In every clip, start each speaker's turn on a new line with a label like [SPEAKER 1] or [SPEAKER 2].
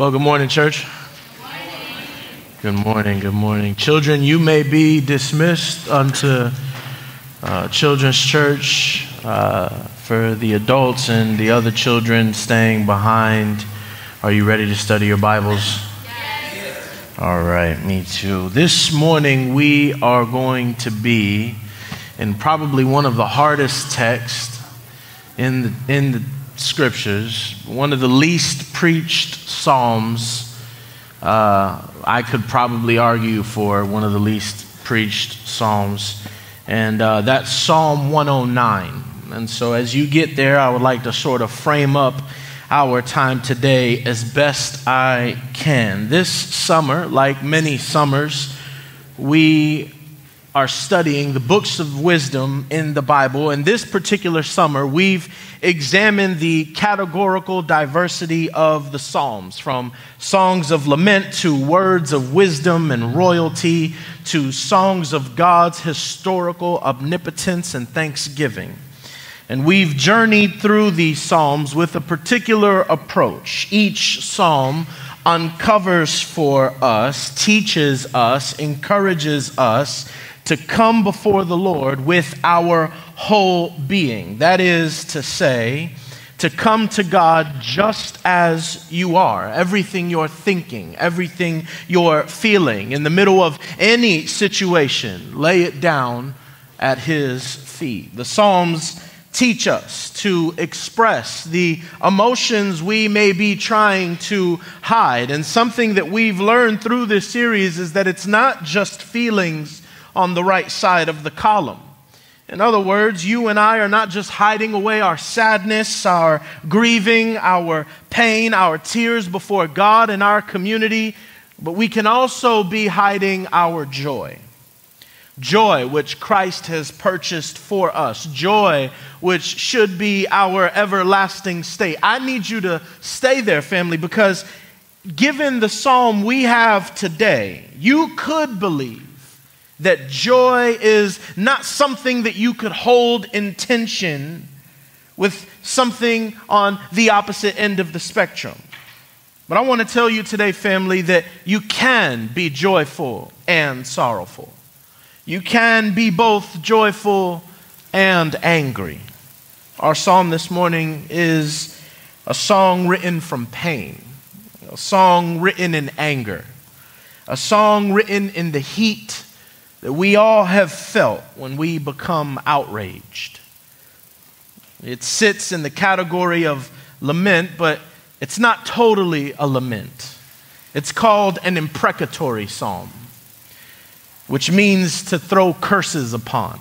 [SPEAKER 1] Well, good morning, church. Good morning, good morning. Children, you may be dismissed unto uh, Children's Church uh, for the adults and the other children staying behind. Are you ready to study your Bibles? Yes. All right, me too. This morning we are going to be in probably one of the hardest texts in the, in the scriptures, one of the least preached Psalms. Uh, I could probably argue for one of the least preached Psalms, and uh, that's Psalm 109. And so, as you get there, I would like to sort of frame up our time today as best I can. This summer, like many summers, we are studying the books of wisdom in the Bible. And this particular summer, we've examined the categorical diversity of the Psalms, from songs of lament to words of wisdom and royalty to songs of God's historical omnipotence and thanksgiving. And we've journeyed through these Psalms with a particular approach. Each Psalm uncovers for us, teaches us, encourages us to come before the Lord with our whole being. That is to say, to come to God just as you are, everything you're thinking, everything you're feeling, in the middle of any situation, lay it down at His feet. The Psalms teach us to express the emotions we may be trying to hide. And something that we've learned through this series is that it's not just feelings on the right side of the column. In other words, you and I are not just hiding away our sadness, our grieving, our pain, our tears before God and our community, but we can also be hiding our joy. Joy, which Christ has purchased for us. Joy, which should be our everlasting state. I need you to stay there, family, because given the psalm we have today, you could believe that joy is not something that you could hold in tension with something on the opposite end of the spectrum. But I want to tell you today, family, that you can be joyful and sorrowful. You can be both joyful and angry. Our psalm this morning is a song written from pain, a song written in anger, a song written in the heat that we all have felt when we become outraged. It sits in the category of lament, but it's not totally a lament. It's called an imprecatory psalm, which means to throw curses upon.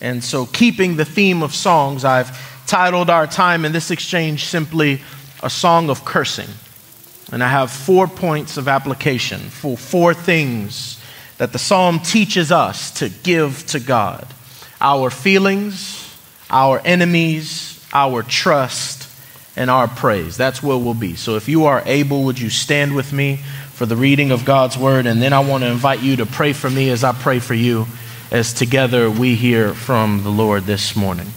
[SPEAKER 1] And so, keeping the theme of songs, I've titled our time in this exchange simply A Song of Cursing. And I have four points of application for four things that the psalm teaches us to give to God our feelings, our enemies, our trust, and our praise. That's where we'll be. So if you are able, would you stand with me for the reading of God's word? And then I want to invite you to pray for me as I pray for you, as together we hear from the Lord this morning.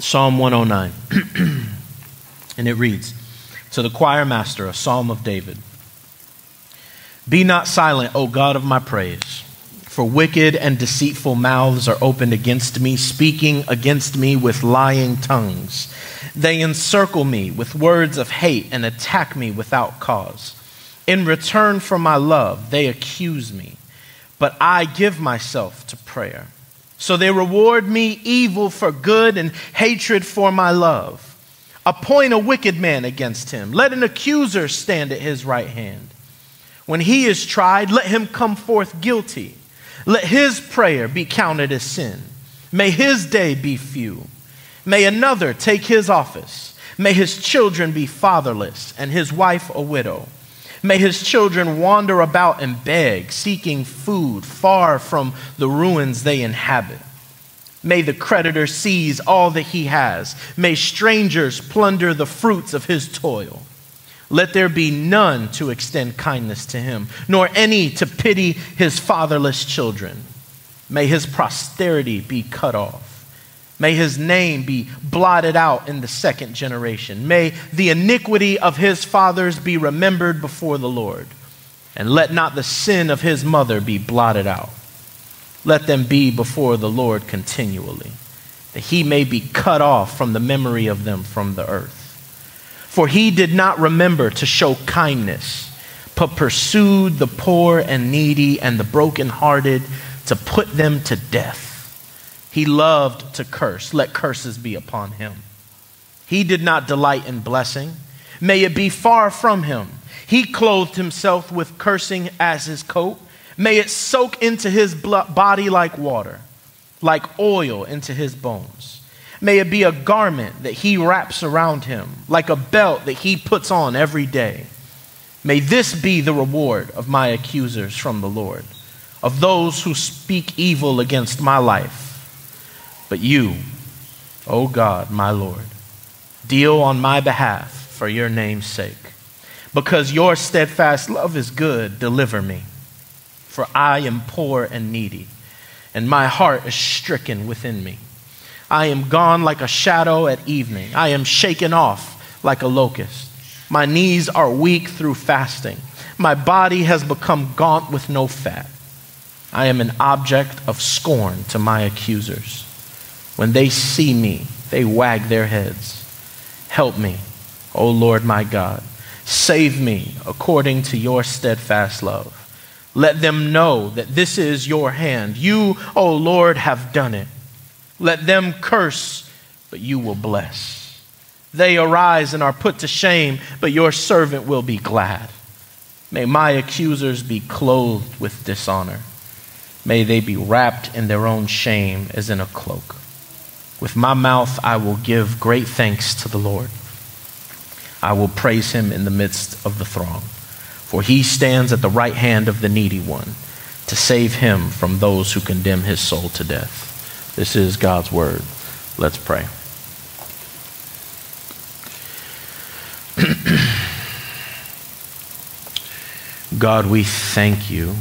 [SPEAKER 1] Psalm 109. and it reads To the choir master, a psalm of David Be not silent, O God of my praise, for wicked and deceitful mouths are opened against me, speaking against me with lying tongues. They encircle me with words of hate and attack me without cause. In return for my love, they accuse me, but I give myself to prayer. So they reward me evil for good and hatred for my love. Appoint a wicked man against him. Let an accuser stand at his right hand. When he is tried, let him come forth guilty. Let his prayer be counted as sin. May his day be few. May another take his office. May his children be fatherless and his wife a widow. May his children wander about and beg, seeking food far from the ruins they inhabit. May the creditor seize all that he has. May strangers plunder the fruits of his toil. Let there be none to extend kindness to him, nor any to pity his fatherless children. May his posterity be cut off. May his name be blotted out in the second generation. May the iniquity of his fathers be remembered before the Lord. And let not the sin of his mother be blotted out. Let them be before the Lord continually, that he may be cut off from the memory of them from the earth. For he did not remember to show kindness, but pursued the poor and needy and the brokenhearted to put them to death. He loved to curse. Let curses be upon him. He did not delight in blessing. May it be far from him. He clothed himself with cursing as his coat. May it soak into his body like water, like oil into his bones. May it be a garment that he wraps around him, like a belt that he puts on every day. May this be the reward of my accusers from the Lord of those who speak evil against my life. But you, O God, my Lord, deal on my behalf for your name's sake. Because your steadfast love is good, deliver me. For I am poor and needy, and my heart is stricken within me. I am gone like a shadow at evening. I am shaken off like a locust. My knees are weak through fasting. My body has become gaunt with no fat. I am an object of scorn to my accusers. When they see me, they wag their heads. Help me, O Lord my God. Save me according to your steadfast love. Let them know that this is your hand. You, O Lord, have done it. Let them curse, but you will bless. They arise and are put to shame, but your servant will be glad. May my accusers be clothed with dishonor May they be wrapped in their own shame as in a cloak. With my mouth, I will give great thanks to the Lord. I will praise him in the midst of the throng, for he stands at the right hand of the needy one to save him from those who condemn his soul to death. This is God's word. Let's pray. God, we thank you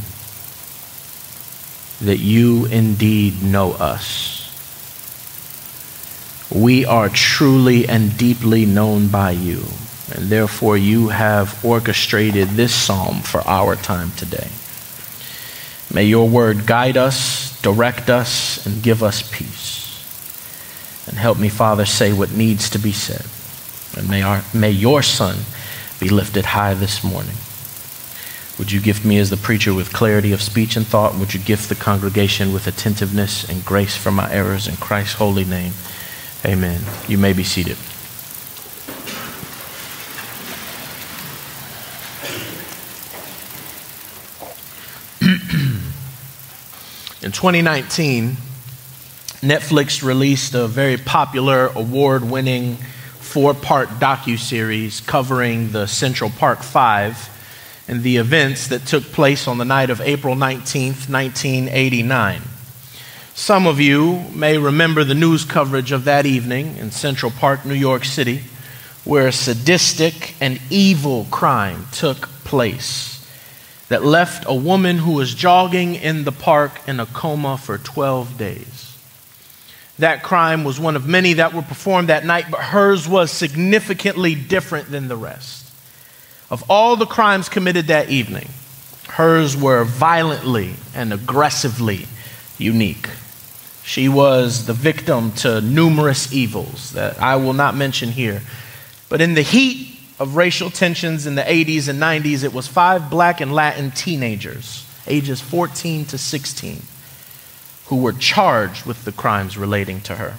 [SPEAKER 1] that you indeed know us. We are truly and deeply known by you, and therefore you have orchestrated this psalm for our time today. May your word guide us, direct us, and give us peace. And help me, Father, say what needs to be said. And may, our, may your Son be lifted high this morning. Would you gift me as the preacher with clarity of speech and thought? Would you gift the congregation with attentiveness and grace for my errors in Christ's holy name? Amen. You may be seated. In 2019, Netflix released a very popular award-winning four-part docu-series covering the Central Park 5 and the events that took place on the night of April 19th, 1989. Some of you may remember the news coverage of that evening in Central Park, New York City, where a sadistic and evil crime took place that left a woman who was jogging in the park in a coma for 12 days. That crime was one of many that were performed that night, but hers was significantly different than the rest. Of all the crimes committed that evening, hers were violently and aggressively unique. She was the victim to numerous evils that I will not mention here. But in the heat of racial tensions in the 80s and 90s, it was five black and Latin teenagers, ages 14 to 16, who were charged with the crimes relating to her.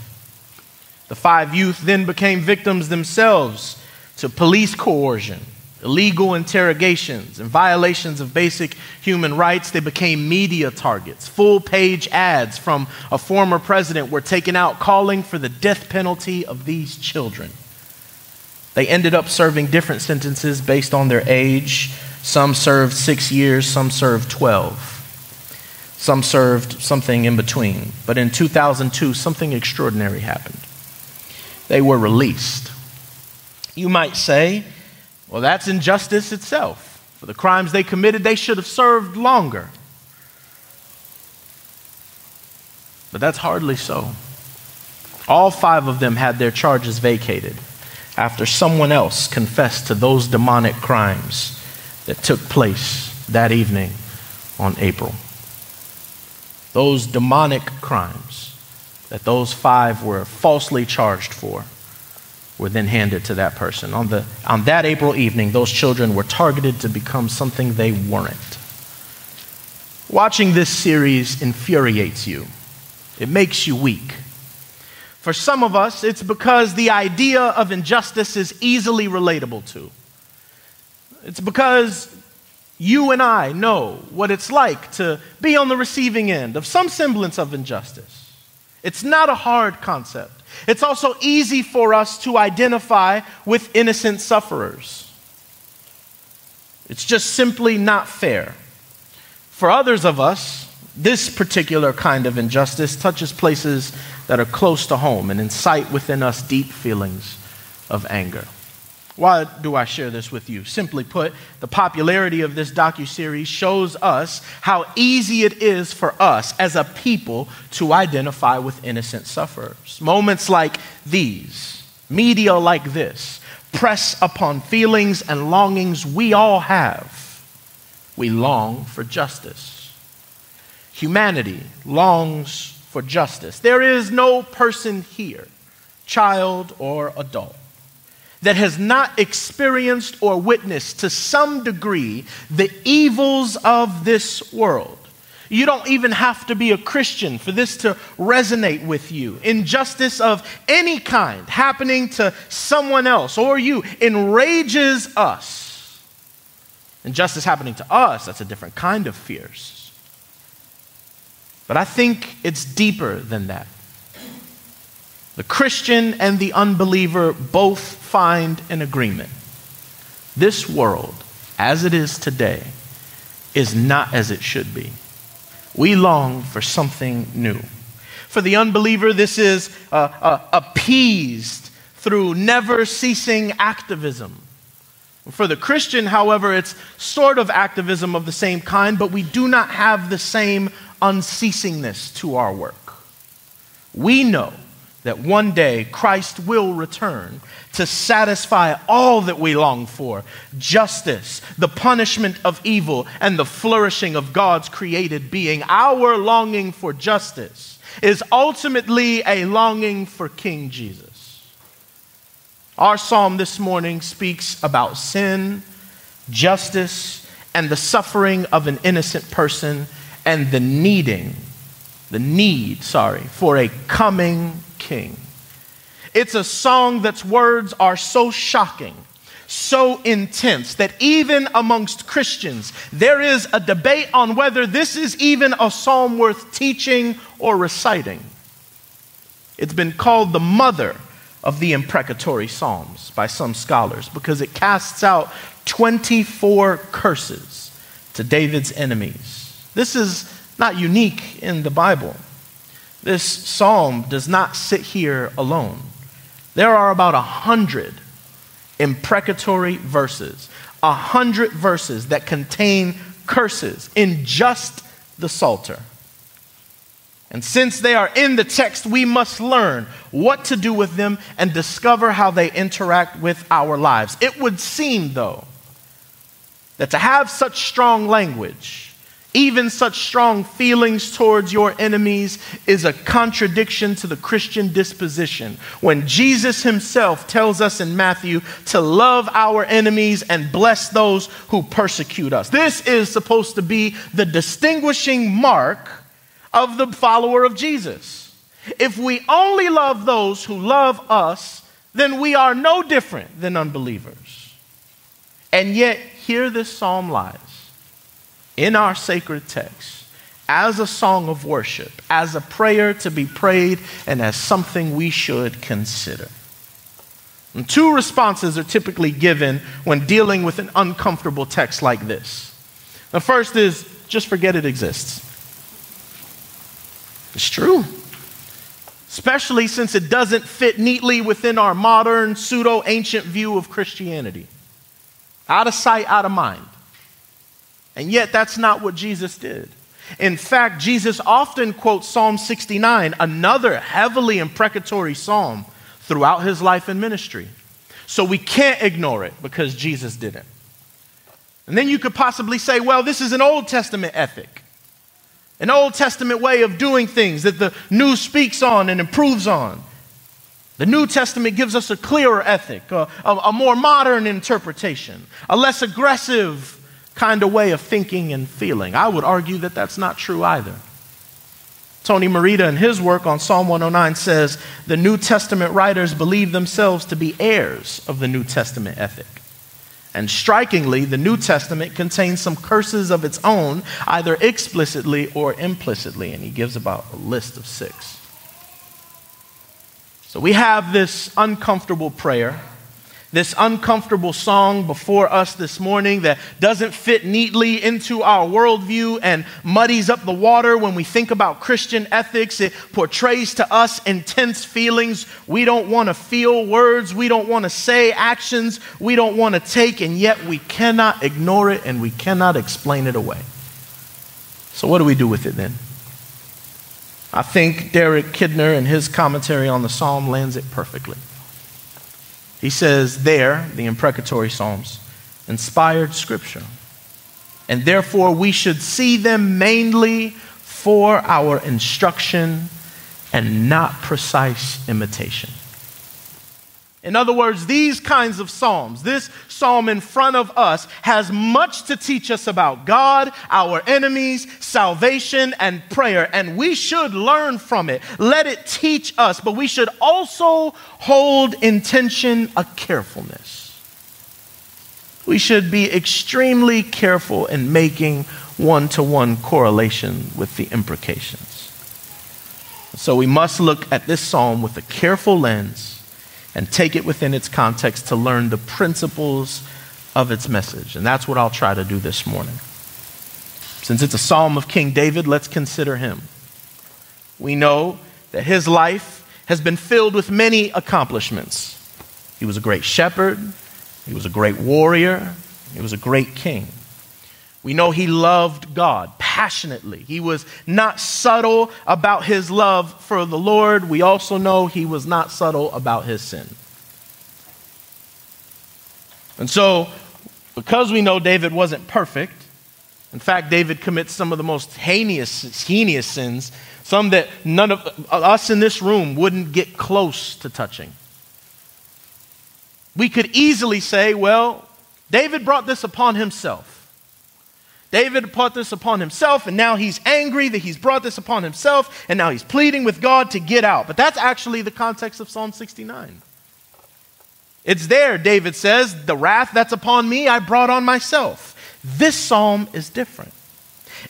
[SPEAKER 1] The five youth then became victims themselves to police coercion illegal interrogations and violations of basic human rights, they became media targets. Full page ads from a former president were taken out calling for the death penalty of these children. They ended up serving different sentences based on their age. Some served six years, some served 12. Some served something in between. But in 2002, something extraordinary happened. They were released. You might say, well, that's injustice itself. For the crimes they committed, they should have served longer. But that's hardly so. All five of them had their charges vacated after someone else confessed to those demonic crimes that took place that evening on April. Those demonic crimes that those five were falsely charged for were then handed to that person. On, the, on that April evening, those children were targeted to become something they weren't. Watching this series infuriates you, it makes you weak. For some of us, it's because the idea of injustice is easily relatable to. It's because you and I know what it's like to be on the receiving end of some semblance of injustice. It's not a hard concept. It's also easy for us to identify with innocent sufferers. It's just simply not fair. For others of us, this particular kind of injustice touches places that are close to home and incite within us deep feelings of anger. Why do I share this with you? Simply put, the popularity of this docu-series shows us how easy it is for us as a people to identify with innocent sufferers. Moments like these, media like this, press upon feelings and longings we all have. We long for justice. Humanity longs for justice. There is no person here, child or adult that has not experienced or witnessed to some degree the evils of this world. You don't even have to be a Christian for this to resonate with you. Injustice of any kind happening to someone else or you enrages us. Injustice happening to us, that's a different kind of fierce. But I think it's deeper than that. The Christian and the unbeliever both find an agreement. This world, as it is today, is not as it should be. We long for something new. For the unbeliever, this is uh, uh, appeased through never ceasing activism. For the Christian, however, it's sort of activism of the same kind, but we do not have the same unceasingness to our work. We know that one day Christ will return to satisfy all that we long for justice, the punishment of evil, and the flourishing of God's created being. Our longing for justice is ultimately a longing for King Jesus. Our psalm this morning speaks about sin, justice, and the suffering of an innocent person and the needing, the need, sorry, for a coming king. It's a song that's words are so shocking, so intense, that even amongst Christians, there is a debate on whether this is even a psalm worth teaching or reciting. It's been called the mother of the imprecatory psalms by some scholars because it casts out 24 curses to David's enemies. This is not unique in the Bible. This psalm does not sit here alone. There are about a hundred imprecatory verses, a hundred verses that contain curses in just the Psalter. And since they are in the text, we must learn what to do with them and discover how they interact with our lives. It would seem, though, that to have such strong language, even such strong feelings towards your enemies is a contradiction to the Christian disposition. When Jesus himself tells us in Matthew to love our enemies and bless those who persecute us. This is supposed to be the distinguishing mark of the follower of Jesus. If we only love those who love us, then we are no different than unbelievers. And yet, here this psalm lies in our sacred text as a song of worship, as a prayer to be prayed, and as something we should consider. And two responses are typically given when dealing with an uncomfortable text like this. The first is just forget it exists. It's true. Especially since it doesn't fit neatly within our modern, pseudo ancient view of Christianity. Out of sight, out of mind. And yet, that's not what Jesus did. In fact, Jesus often quotes Psalm 69, another heavily imprecatory psalm, throughout his life and ministry. So we can't ignore it because Jesus didn't. And then you could possibly say, well, this is an Old Testament ethic, an Old Testament way of doing things that the New speaks on and improves on. The New Testament gives us a clearer ethic, a, a, a more modern interpretation, a less aggressive kind of way of thinking and feeling. I would argue that that's not true either. Tony Merida, in his work on Psalm 109, says the New Testament writers believe themselves to be heirs of the New Testament ethic. And strikingly, the New Testament contains some curses of its own, either explicitly or implicitly. And he gives about a list of six. So we have this uncomfortable prayer this uncomfortable song before us this morning that doesn't fit neatly into our worldview and muddies up the water when we think about Christian ethics. It portrays to us intense feelings we don't want to feel, words we don't want to say, actions we don't want to take, and yet we cannot ignore it and we cannot explain it away. So, what do we do with it then? I think Derek Kidner, in his commentary on the psalm, lands it perfectly. He says there, the imprecatory Psalms, inspired scripture. And therefore, we should see them mainly for our instruction and not precise imitation. In other words, these kinds of Psalms, this Psalm in front of us, has much to teach us about God, our enemies, salvation, and prayer. And we should learn from it. Let it teach us, but we should also hold intention a carefulness. We should be extremely careful in making one to one correlation with the imprecations. So we must look at this psalm with a careful lens and take it within its context to learn the principles of its message. And that's what I'll try to do this morning. Since it's a psalm of King David, let's consider him. We know that his life has been filled with many accomplishments. He was a great shepherd, he was a great warrior, he was a great king. We know he loved God passionately. He was not subtle about his love for the Lord. We also know he was not subtle about his sin. And so, because we know David wasn't perfect, in fact, David commits some of the most heinous, heinous sins, some that none of us in this room wouldn't get close to touching. We could easily say, well, David brought this upon himself. David brought this upon himself, and now he's angry that he's brought this upon himself, and now he's pleading with God to get out. But that's actually the context of Psalm 69. It's there, David says, the wrath that's upon me, I brought on myself. This psalm is different.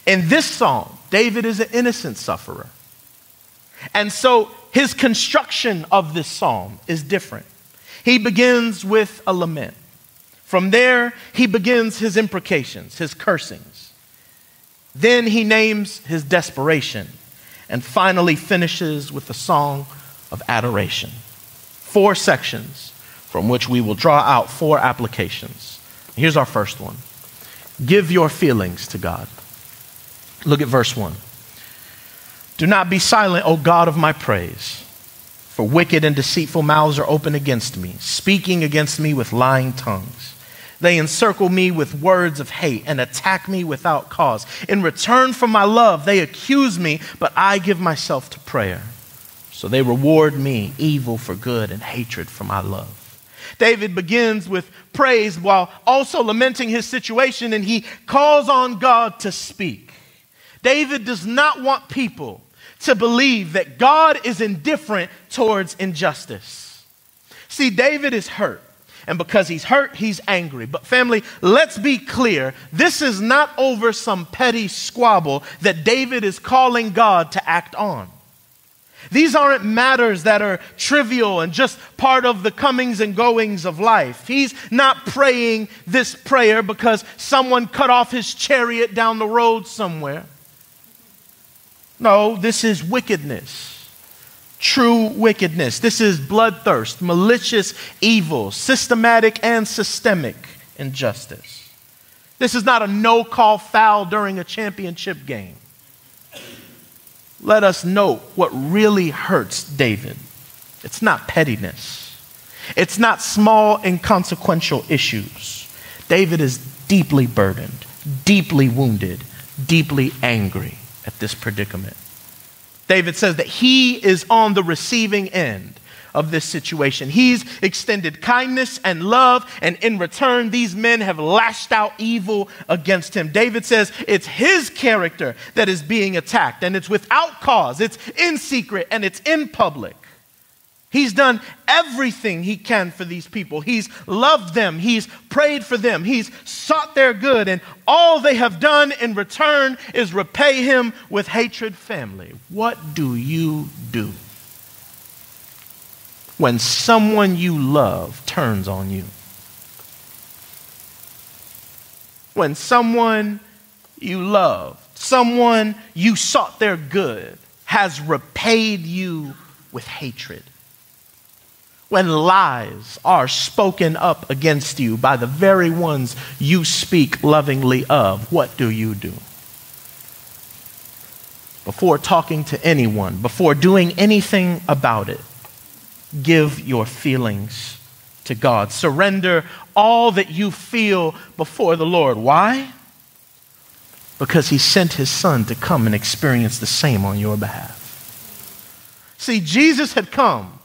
[SPEAKER 1] In this psalm, David is an innocent sufferer. And so his construction of this psalm is different. He begins with a lament. From there, he begins his imprecations, his cursings. Then he names his desperation and finally finishes with a song of adoration. Four sections from which we will draw out four applications. Here's our first one Give your feelings to God. Look at verse 1. Do not be silent, O God of my praise, for wicked and deceitful mouths are open against me, speaking against me with lying tongues. They encircle me with words of hate and attack me without cause. In return for my love, they accuse me, but I give myself to prayer. So they reward me evil for good and hatred for my love. David begins with praise while also lamenting his situation, and he calls on God to speak. David does not want people to believe that God is indifferent towards injustice. See, David is hurt. And because he's hurt, he's angry. But, family, let's be clear. This is not over some petty squabble that David is calling God to act on. These aren't matters that are trivial and just part of the comings and goings of life. He's not praying this prayer because someone cut off his chariot down the road somewhere. No, this is wickedness true wickedness. This is bloodthirst, malicious evil, systematic and systemic injustice. This is not a no call foul during a championship game. let us note what really hurts David. It's not pettiness, it's not small, inconsequential issues. David is deeply burdened, deeply wounded, deeply angry at this predicament. David says that he is on the receiving end of this situation. He's extended kindness and love, and in return, these men have lashed out evil against him. David says it's his character that is being attacked, and it's without cause, it's in secret, and it's in public. He's done everything he can for these people. He's loved them. He's prayed for them. He's sought their good. And all they have done in return is repay him with hatred, family. What do you do when someone you love turns on you? When someone you love, someone you sought their good, has repaid you with hatred when lies are spoken up against you by the very ones you speak lovingly of, what do you do? Before talking to anyone, before doing anything about it, give your feelings to God. Surrender all that you feel before the Lord. Why? Because He sent His Son to come and experience the same on your behalf. See, Jesus had come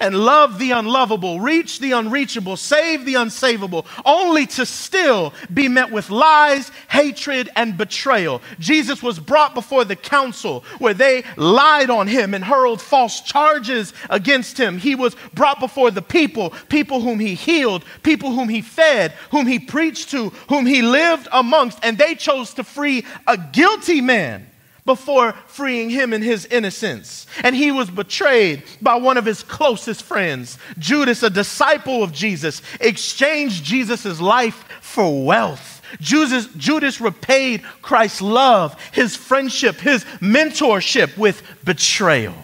[SPEAKER 1] and love the unlovable, reach the unreachable, save the unsavable, only to still be met with lies, hatred, and betrayal. Jesus was brought before the council where they lied on him and hurled false charges against him. He was brought before the people, people whom he healed, people whom he fed, whom he preached to, whom he lived amongst, and they chose to free a guilty man before freeing him in his innocence. And he was betrayed by one of his closest friends. Judas, a disciple of Jesus, exchanged Jesus' life for wealth. Judas, Judas repaid Christ's love, his friendship, his mentorship with betrayal.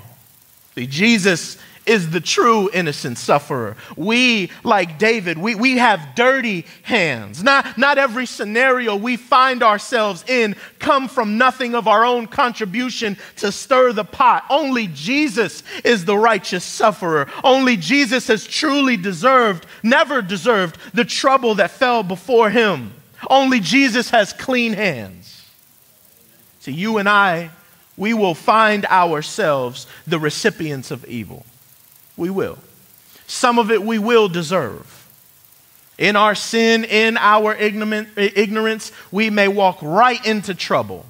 [SPEAKER 1] See, Jesus is the true innocent sufferer. We, like David, we, we have dirty hands. Not, not every scenario we find ourselves in come from nothing of our own contribution to stir the pot. Only Jesus is the righteous sufferer. Only Jesus has truly deserved, never deserved, the trouble that fell before him. Only Jesus has clean hands. See, you and I, we will find ourselves the recipients of evil. We will. Some of it we will deserve. In our sin, in our ignorance, we may walk right into trouble.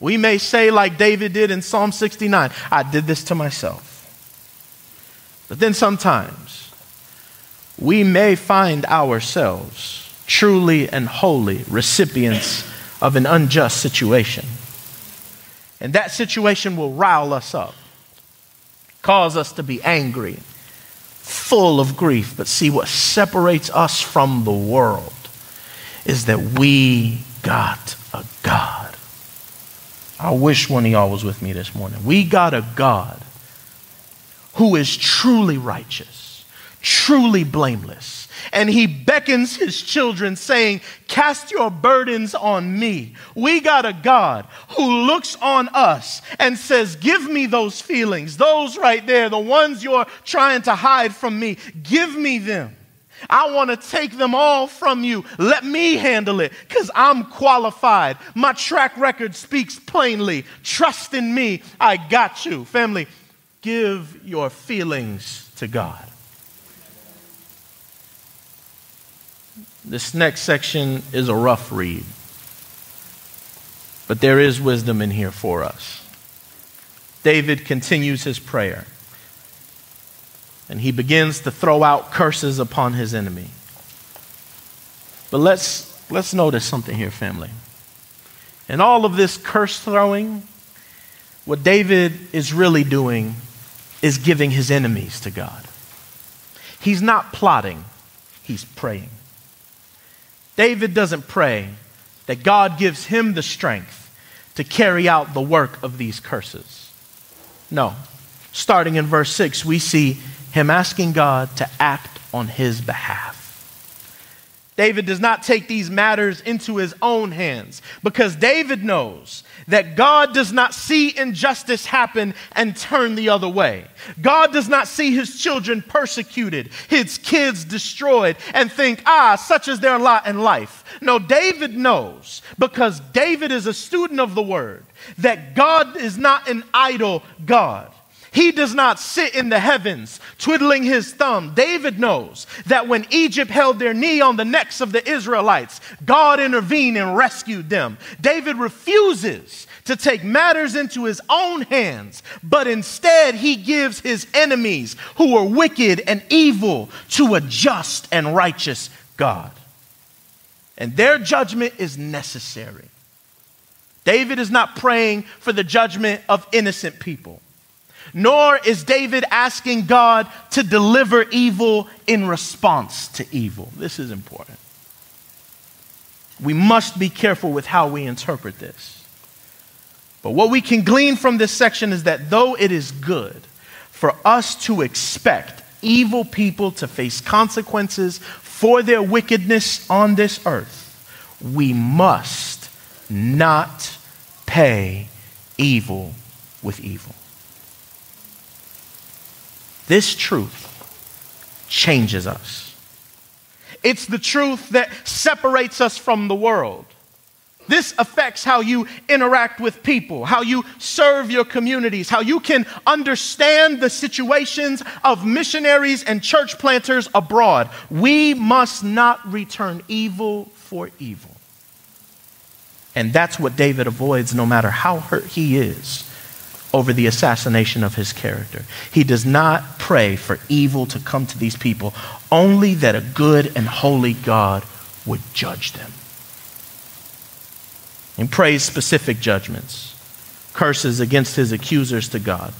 [SPEAKER 1] We may say, like David did in Psalm 69, I did this to myself. But then sometimes we may find ourselves truly and wholly recipients of an unjust situation. And that situation will rile us up cause us to be angry, full of grief. But see, what separates us from the world is that we got a God. I wish one of y'all was with me this morning. We got a God who is truly righteous, truly blameless and he beckons his children, saying, Cast your burdens on me. We got a God who looks on us and says, Give me those feelings, those right there, the ones you're trying to hide from me. Give me them. I want to take them all from you. Let me handle it because I'm qualified. My track record speaks plainly. Trust in me. I got you. Family, give your feelings to God. This next section is a rough read, but there is wisdom in here for us. David continues his prayer, and he begins to throw out curses upon his enemy. But let's, let's notice something here, family. In all of this curse throwing, what David is really doing is giving his enemies to God. He's not plotting, he's praying. David doesn't pray that God gives him the strength to carry out the work of these curses. No. Starting in verse 6, we see him asking God to act on his behalf. David does not take these matters into his own hands because David knows that God does not see injustice happen and turn the other way. God does not see his children persecuted, his kids destroyed, and think, ah, such is their lot in life. No, David knows because David is a student of the word that God is not an idle God. He does not sit in the heavens twiddling his thumb. David knows that when Egypt held their knee on the necks of the Israelites, God intervened and rescued them. David refuses to take matters into his own hands, but instead he gives his enemies who are wicked and evil to a just and righteous God. And their judgment is necessary. David is not praying for the judgment of innocent people nor is David asking God to deliver evil in response to evil. This is important. We must be careful with how we interpret this. But what we can glean from this section is that though it is good for us to expect evil people to face consequences for their wickedness on this earth, we must not pay evil with evil. This truth changes us. It's the truth that separates us from the world. This affects how you interact with people, how you serve your communities, how you can understand the situations of missionaries and church planters abroad. We must not return evil for evil. And that's what David avoids no matter how hurt he is over the assassination of his character. He does not pray for evil to come to these people, only that a good and holy God would judge them. And prays specific judgments, curses against his accusers to God.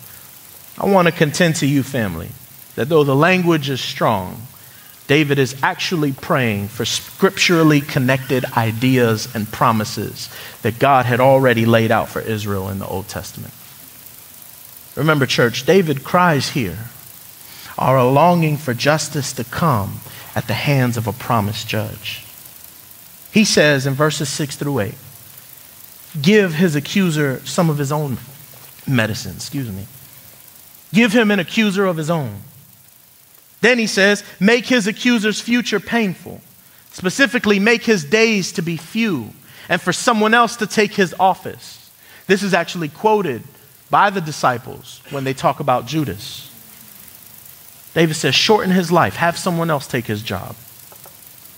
[SPEAKER 1] I want to contend to you, family, that though the language is strong, David is actually praying for scripturally connected ideas and promises that God had already laid out for Israel in the Old Testament. Remember, church, David cries here a longing for justice to come at the hands of a promised judge. He says in verses 6 through 8, give his accuser some of his own medicine, excuse me. Give him an accuser of his own. Then he says, make his accuser's future painful. Specifically, make his days to be few and for someone else to take his office. This is actually quoted by the disciples when they talk about Judas. David says, shorten his life, have someone else take his job.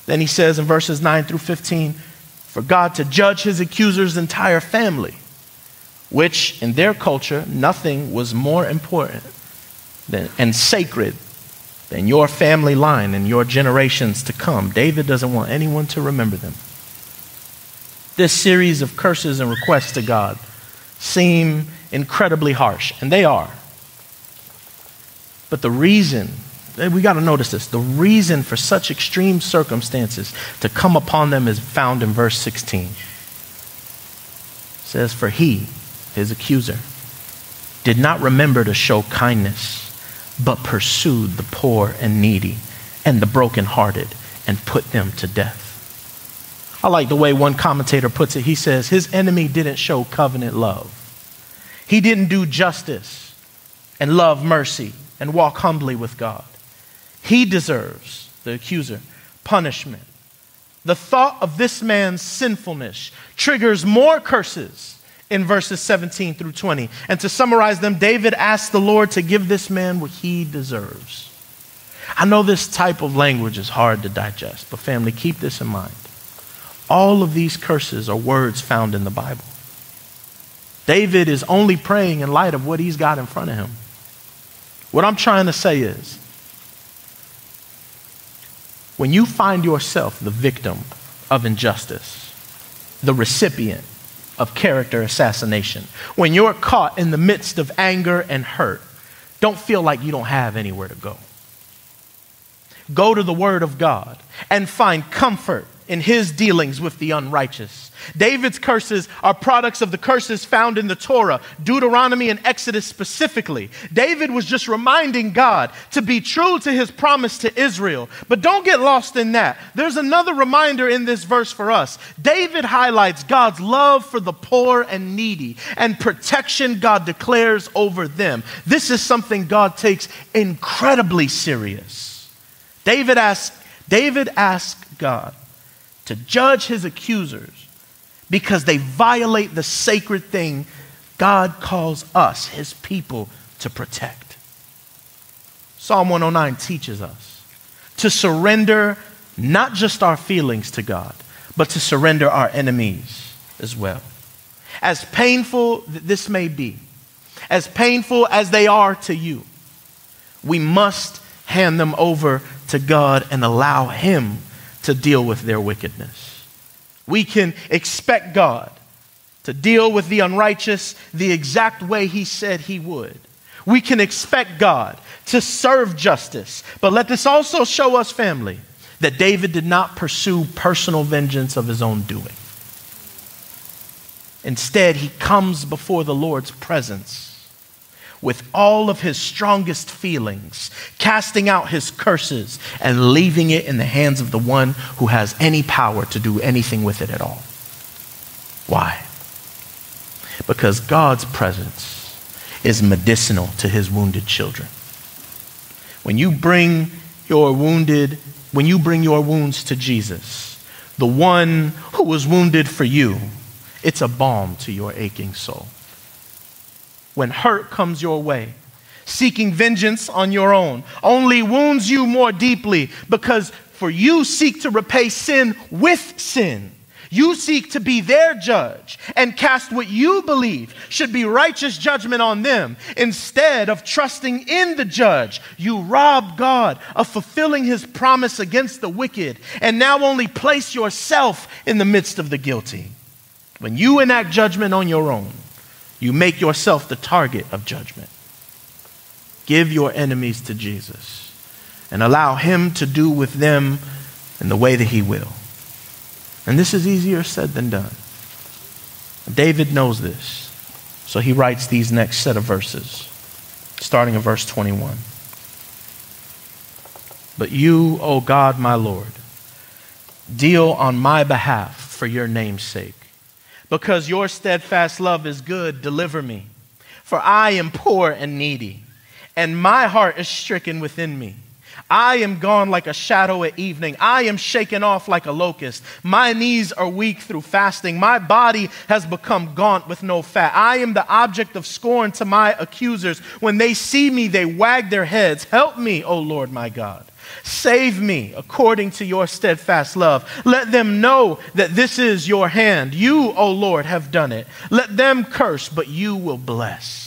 [SPEAKER 1] Then he says in verses 9 through 15, for God to judge his accuser's entire family, which in their culture, nothing was more important than, and sacred than your family line and your generations to come. David doesn't want anyone to remember them. This series of curses and requests to God seem incredibly harsh, and they are. But the reason, eh, we got to notice this, the reason for such extreme circumstances to come upon them is found in verse 16. It says, For he, his accuser, did not remember to show kindness, but pursued the poor and needy and the brokenhearted and put them to death. I like the way one commentator puts it. He says, His enemy didn't show covenant love. He didn't do justice and love mercy and walk humbly with God. He deserves, the accuser, punishment. The thought of this man's sinfulness triggers more curses in verses 17 through 20. And to summarize them, David asked the Lord to give this man what he deserves. I know this type of language is hard to digest, but family, keep this in mind. All of these curses are words found in the Bible. David is only praying in light of what he's got in front of him. What I'm trying to say is when you find yourself the victim of injustice, the recipient of character assassination, when you're caught in the midst of anger and hurt, don't feel like you don't have anywhere to go. Go to the Word of God and find comfort in his dealings with the unrighteous. David's curses are products of the curses found in the Torah, Deuteronomy and Exodus specifically. David was just reminding God to be true to his promise to Israel. But don't get lost in that. There's another reminder in this verse for us. David highlights God's love for the poor and needy and protection God declares over them. This is something God takes incredibly serious. David asked, David asked God to judge his accusers because they violate the sacred thing God calls us, his people, to protect. Psalm 109 teaches us to surrender not just our feelings to God, but to surrender our enemies as well. As painful this may be, as painful as they are to you, we must hand them over to God and allow Him to deal with their wickedness. We can expect God to deal with the unrighteous the exact way He said He would. We can expect God to serve justice. But let this also show us, family, that David did not pursue personal vengeance of his own doing. Instead, he comes before the Lord's presence with all of his strongest feelings, casting out his curses and leaving it in the hands of the one who has any power to do anything with it at all. Why? Because God's presence is medicinal to his wounded children. When you bring your wounded, when you bring your wounds to Jesus, the one who was wounded for you, it's a balm to your aching soul when hurt comes your way. Seeking vengeance on your own only wounds you more deeply because for you seek to repay sin with sin. You seek to be their judge and cast what you believe should be righteous judgment on them. Instead of trusting in the judge, you rob God of fulfilling his promise against the wicked and now only place yourself in the midst of the guilty. When you enact judgment on your own, you make yourself the target of judgment. Give your enemies to Jesus and allow Him to do with them in the way that He will. And this is easier said than done. David knows this, so he writes these next set of verses, starting in verse 21. But you, O God, my Lord, deal on my behalf for your name's sake. Because your steadfast love is good, deliver me. For I am poor and needy, and my heart is stricken within me. I am gone like a shadow at evening. I am shaken off like a locust. My knees are weak through fasting. My body has become gaunt with no fat. I am the object of scorn to my accusers. When they see me, they wag their heads. Help me, O Lord my God. Save me according to your steadfast love. Let them know that this is your hand. You, O Lord, have done it. Let them curse, but you will bless.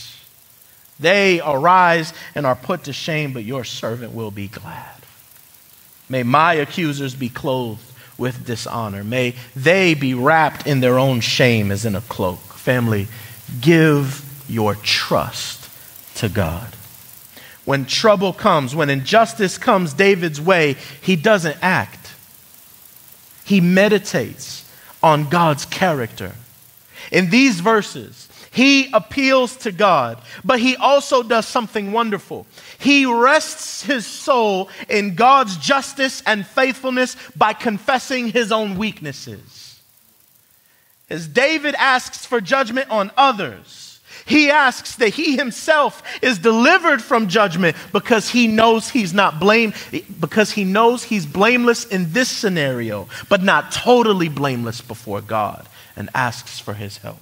[SPEAKER 1] They arise and are put to shame, but your servant will be glad. May my accusers be clothed with dishonor. May they be wrapped in their own shame as in a cloak. Family, give your trust to God. When trouble comes, when injustice comes David's way, he doesn't act. He meditates on God's character. In these verses, he appeals to God, but he also does something wonderful. He rests his soul in God's justice and faithfulness by confessing his own weaknesses. As David asks for judgment on others, he asks that he himself is delivered from judgment because he knows he's not blamed, because he knows he's blameless in this scenario, but not totally blameless before God, and asks for his help.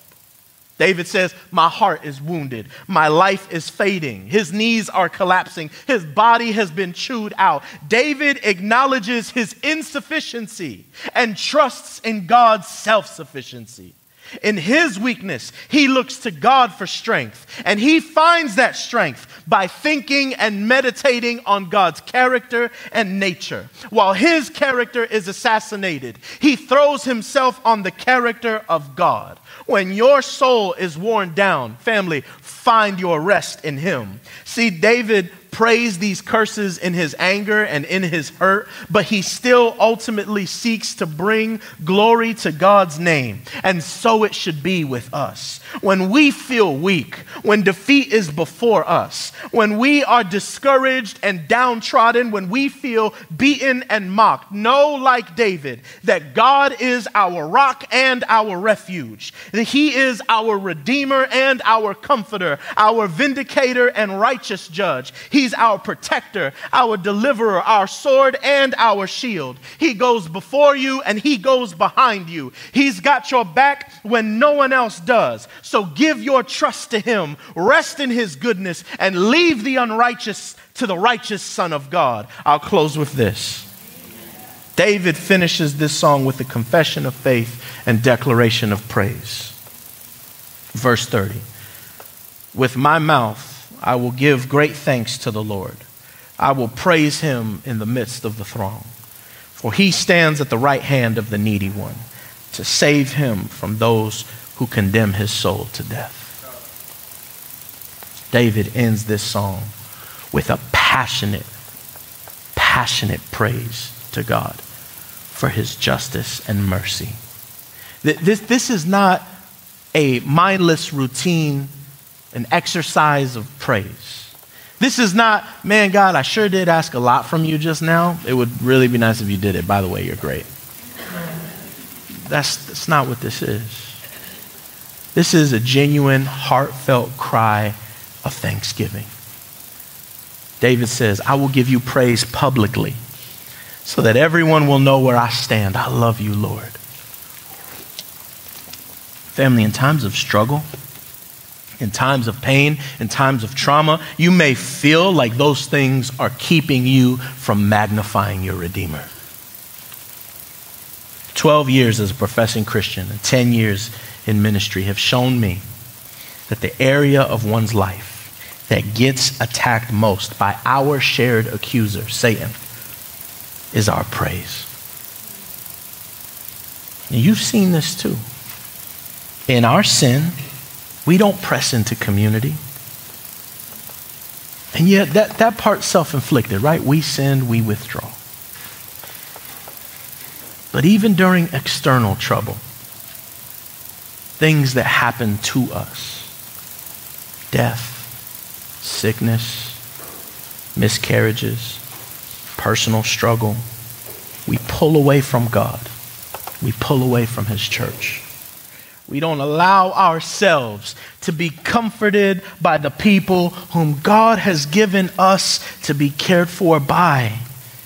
[SPEAKER 1] David says, My heart is wounded. My life is fading. His knees are collapsing. His body has been chewed out. David acknowledges his insufficiency and trusts in God's self sufficiency. In his weakness, he looks to God for strength. And he finds that strength by thinking and meditating on God's character and nature. While his character is assassinated, he throws himself on the character of God. When your soul is worn down, family, find your rest in him. See, David prays these curses in his anger and in his hurt, but he still ultimately seeks to bring glory to God's name. And so it should be with us. When we feel weak, when defeat is before us, when we are discouraged and downtrodden, when we feel beaten and mocked, know, like David, that God is our rock and our refuge, that he is our redeemer and our comforter, our vindicator and righteous judge. He's our protector, our deliverer, our sword, and our shield. He goes before you and he goes behind you. He's got your back when no one else does. So give your trust to him, rest in his goodness, and leave the unrighteous to the righteous Son of God. I'll close with this. David finishes this song with a confession of faith and declaration of praise. Verse 30 With my mouth, I will give great thanks to the Lord. I will praise him in the midst of the throng. For he stands at the right hand of the needy one to save him from those who condemn his soul to death. David ends this song with a passionate, passionate praise to God for his justice and mercy. This, this is not a mindless routine an exercise of praise. This is not, man, God, I sure did ask a lot from you just now. It would really be nice if you did it. By the way, you're great. That's, that's not what this is. This is a genuine, heartfelt cry of thanksgiving. David says, I will give you praise publicly so that everyone will know where I stand. I love you, Lord. Family, in times of struggle, in times of pain, in times of trauma, you may feel like those things are keeping you from magnifying your Redeemer. 12 years as a professing Christian and 10 years in ministry have shown me that the area of one's life that gets attacked most by our shared accuser, Satan, is our praise. And you've seen this too. In our sin, we don't press into community. And yet, that, that part's self inflicted, right? We sin, we withdraw. But even during external trouble, things that happen to us death, sickness, miscarriages, personal struggle we pull away from God, we pull away from His church. We don't allow ourselves to be comforted by the people whom God has given us to be cared for by.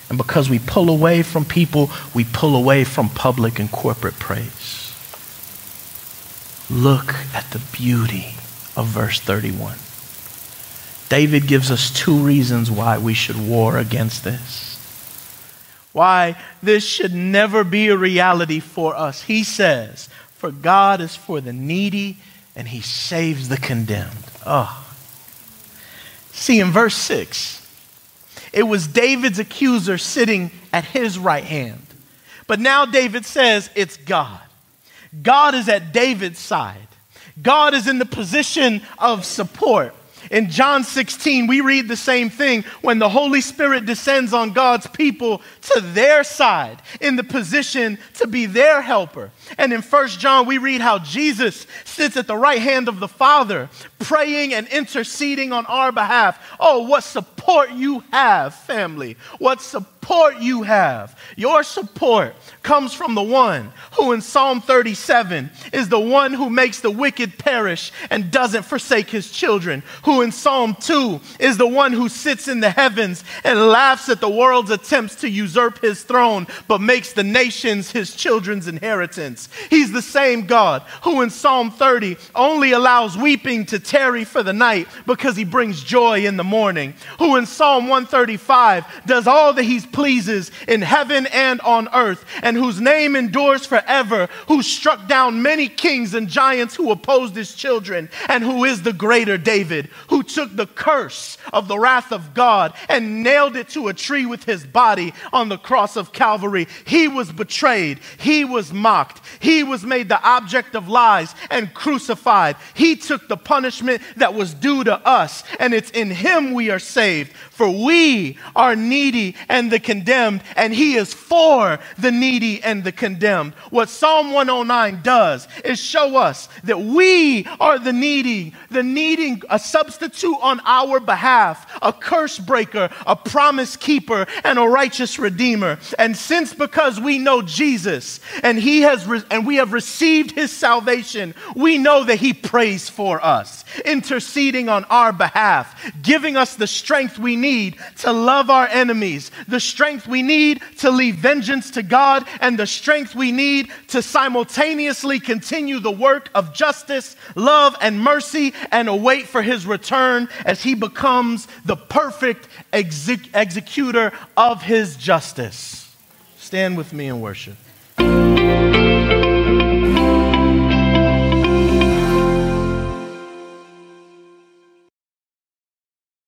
[SPEAKER 1] And because we pull away from people, we pull away from public and corporate praise. Look at the beauty of verse 31. David gives us two reasons why we should war against this. Why this should never be a reality for us. He says, for God is for the needy and he saves the condemned. Oh. See, in verse 6, it was David's accuser sitting at his right hand. But now David says it's God. God is at David's side. God is in the position of support. In John 16, we read the same thing when the Holy Spirit descends on God's people to their side in the position to be their helper. And in 1 John, we read how Jesus sits at the right hand of the Father, praying and interceding on our behalf. Oh, what support you have, family. What support you have. Your support comes from the one who in Psalm 37 is the one who makes the wicked perish and doesn't forsake his children, who in Psalm 2 is the one who sits in the heavens and laughs at the world's attempts to usurp his throne, but makes the nations his children's inheritance. He's the same God who in Psalm 30 only allows weeping to tarry for the night because he brings joy in the morning, who in Psalm 135 does all that he pleases in heaven and on earth, and whose name endures forever, who struck down many kings and giants who opposed his children, and who is the greater David, who took the curse of the wrath of God and nailed it to a tree with his body on the cross of Calvary. He was betrayed, he was mocked, he was made the object of lies,
[SPEAKER 2] and crucified. He took the punishment that was due to us, and it's in Him we are saved. For we are needy and the condemned, and He is for the needy and the condemned. What Psalm 109 does is show us that we are the needy, the needing a substitute on our behalf, a curse breaker, a promise keeper, and a righteous redeemer. And since because we know Jesus and He has re- and we have received His salvation, we know that He prays for us, interceding on our behalf, giving us the strength we need to love our enemies, the strength we need to leave vengeance to God, and the strength we need to simultaneously continue the work of justice, love, and mercy and await for his return as he becomes the perfect exec- executor of his justice. Stand with me and worship.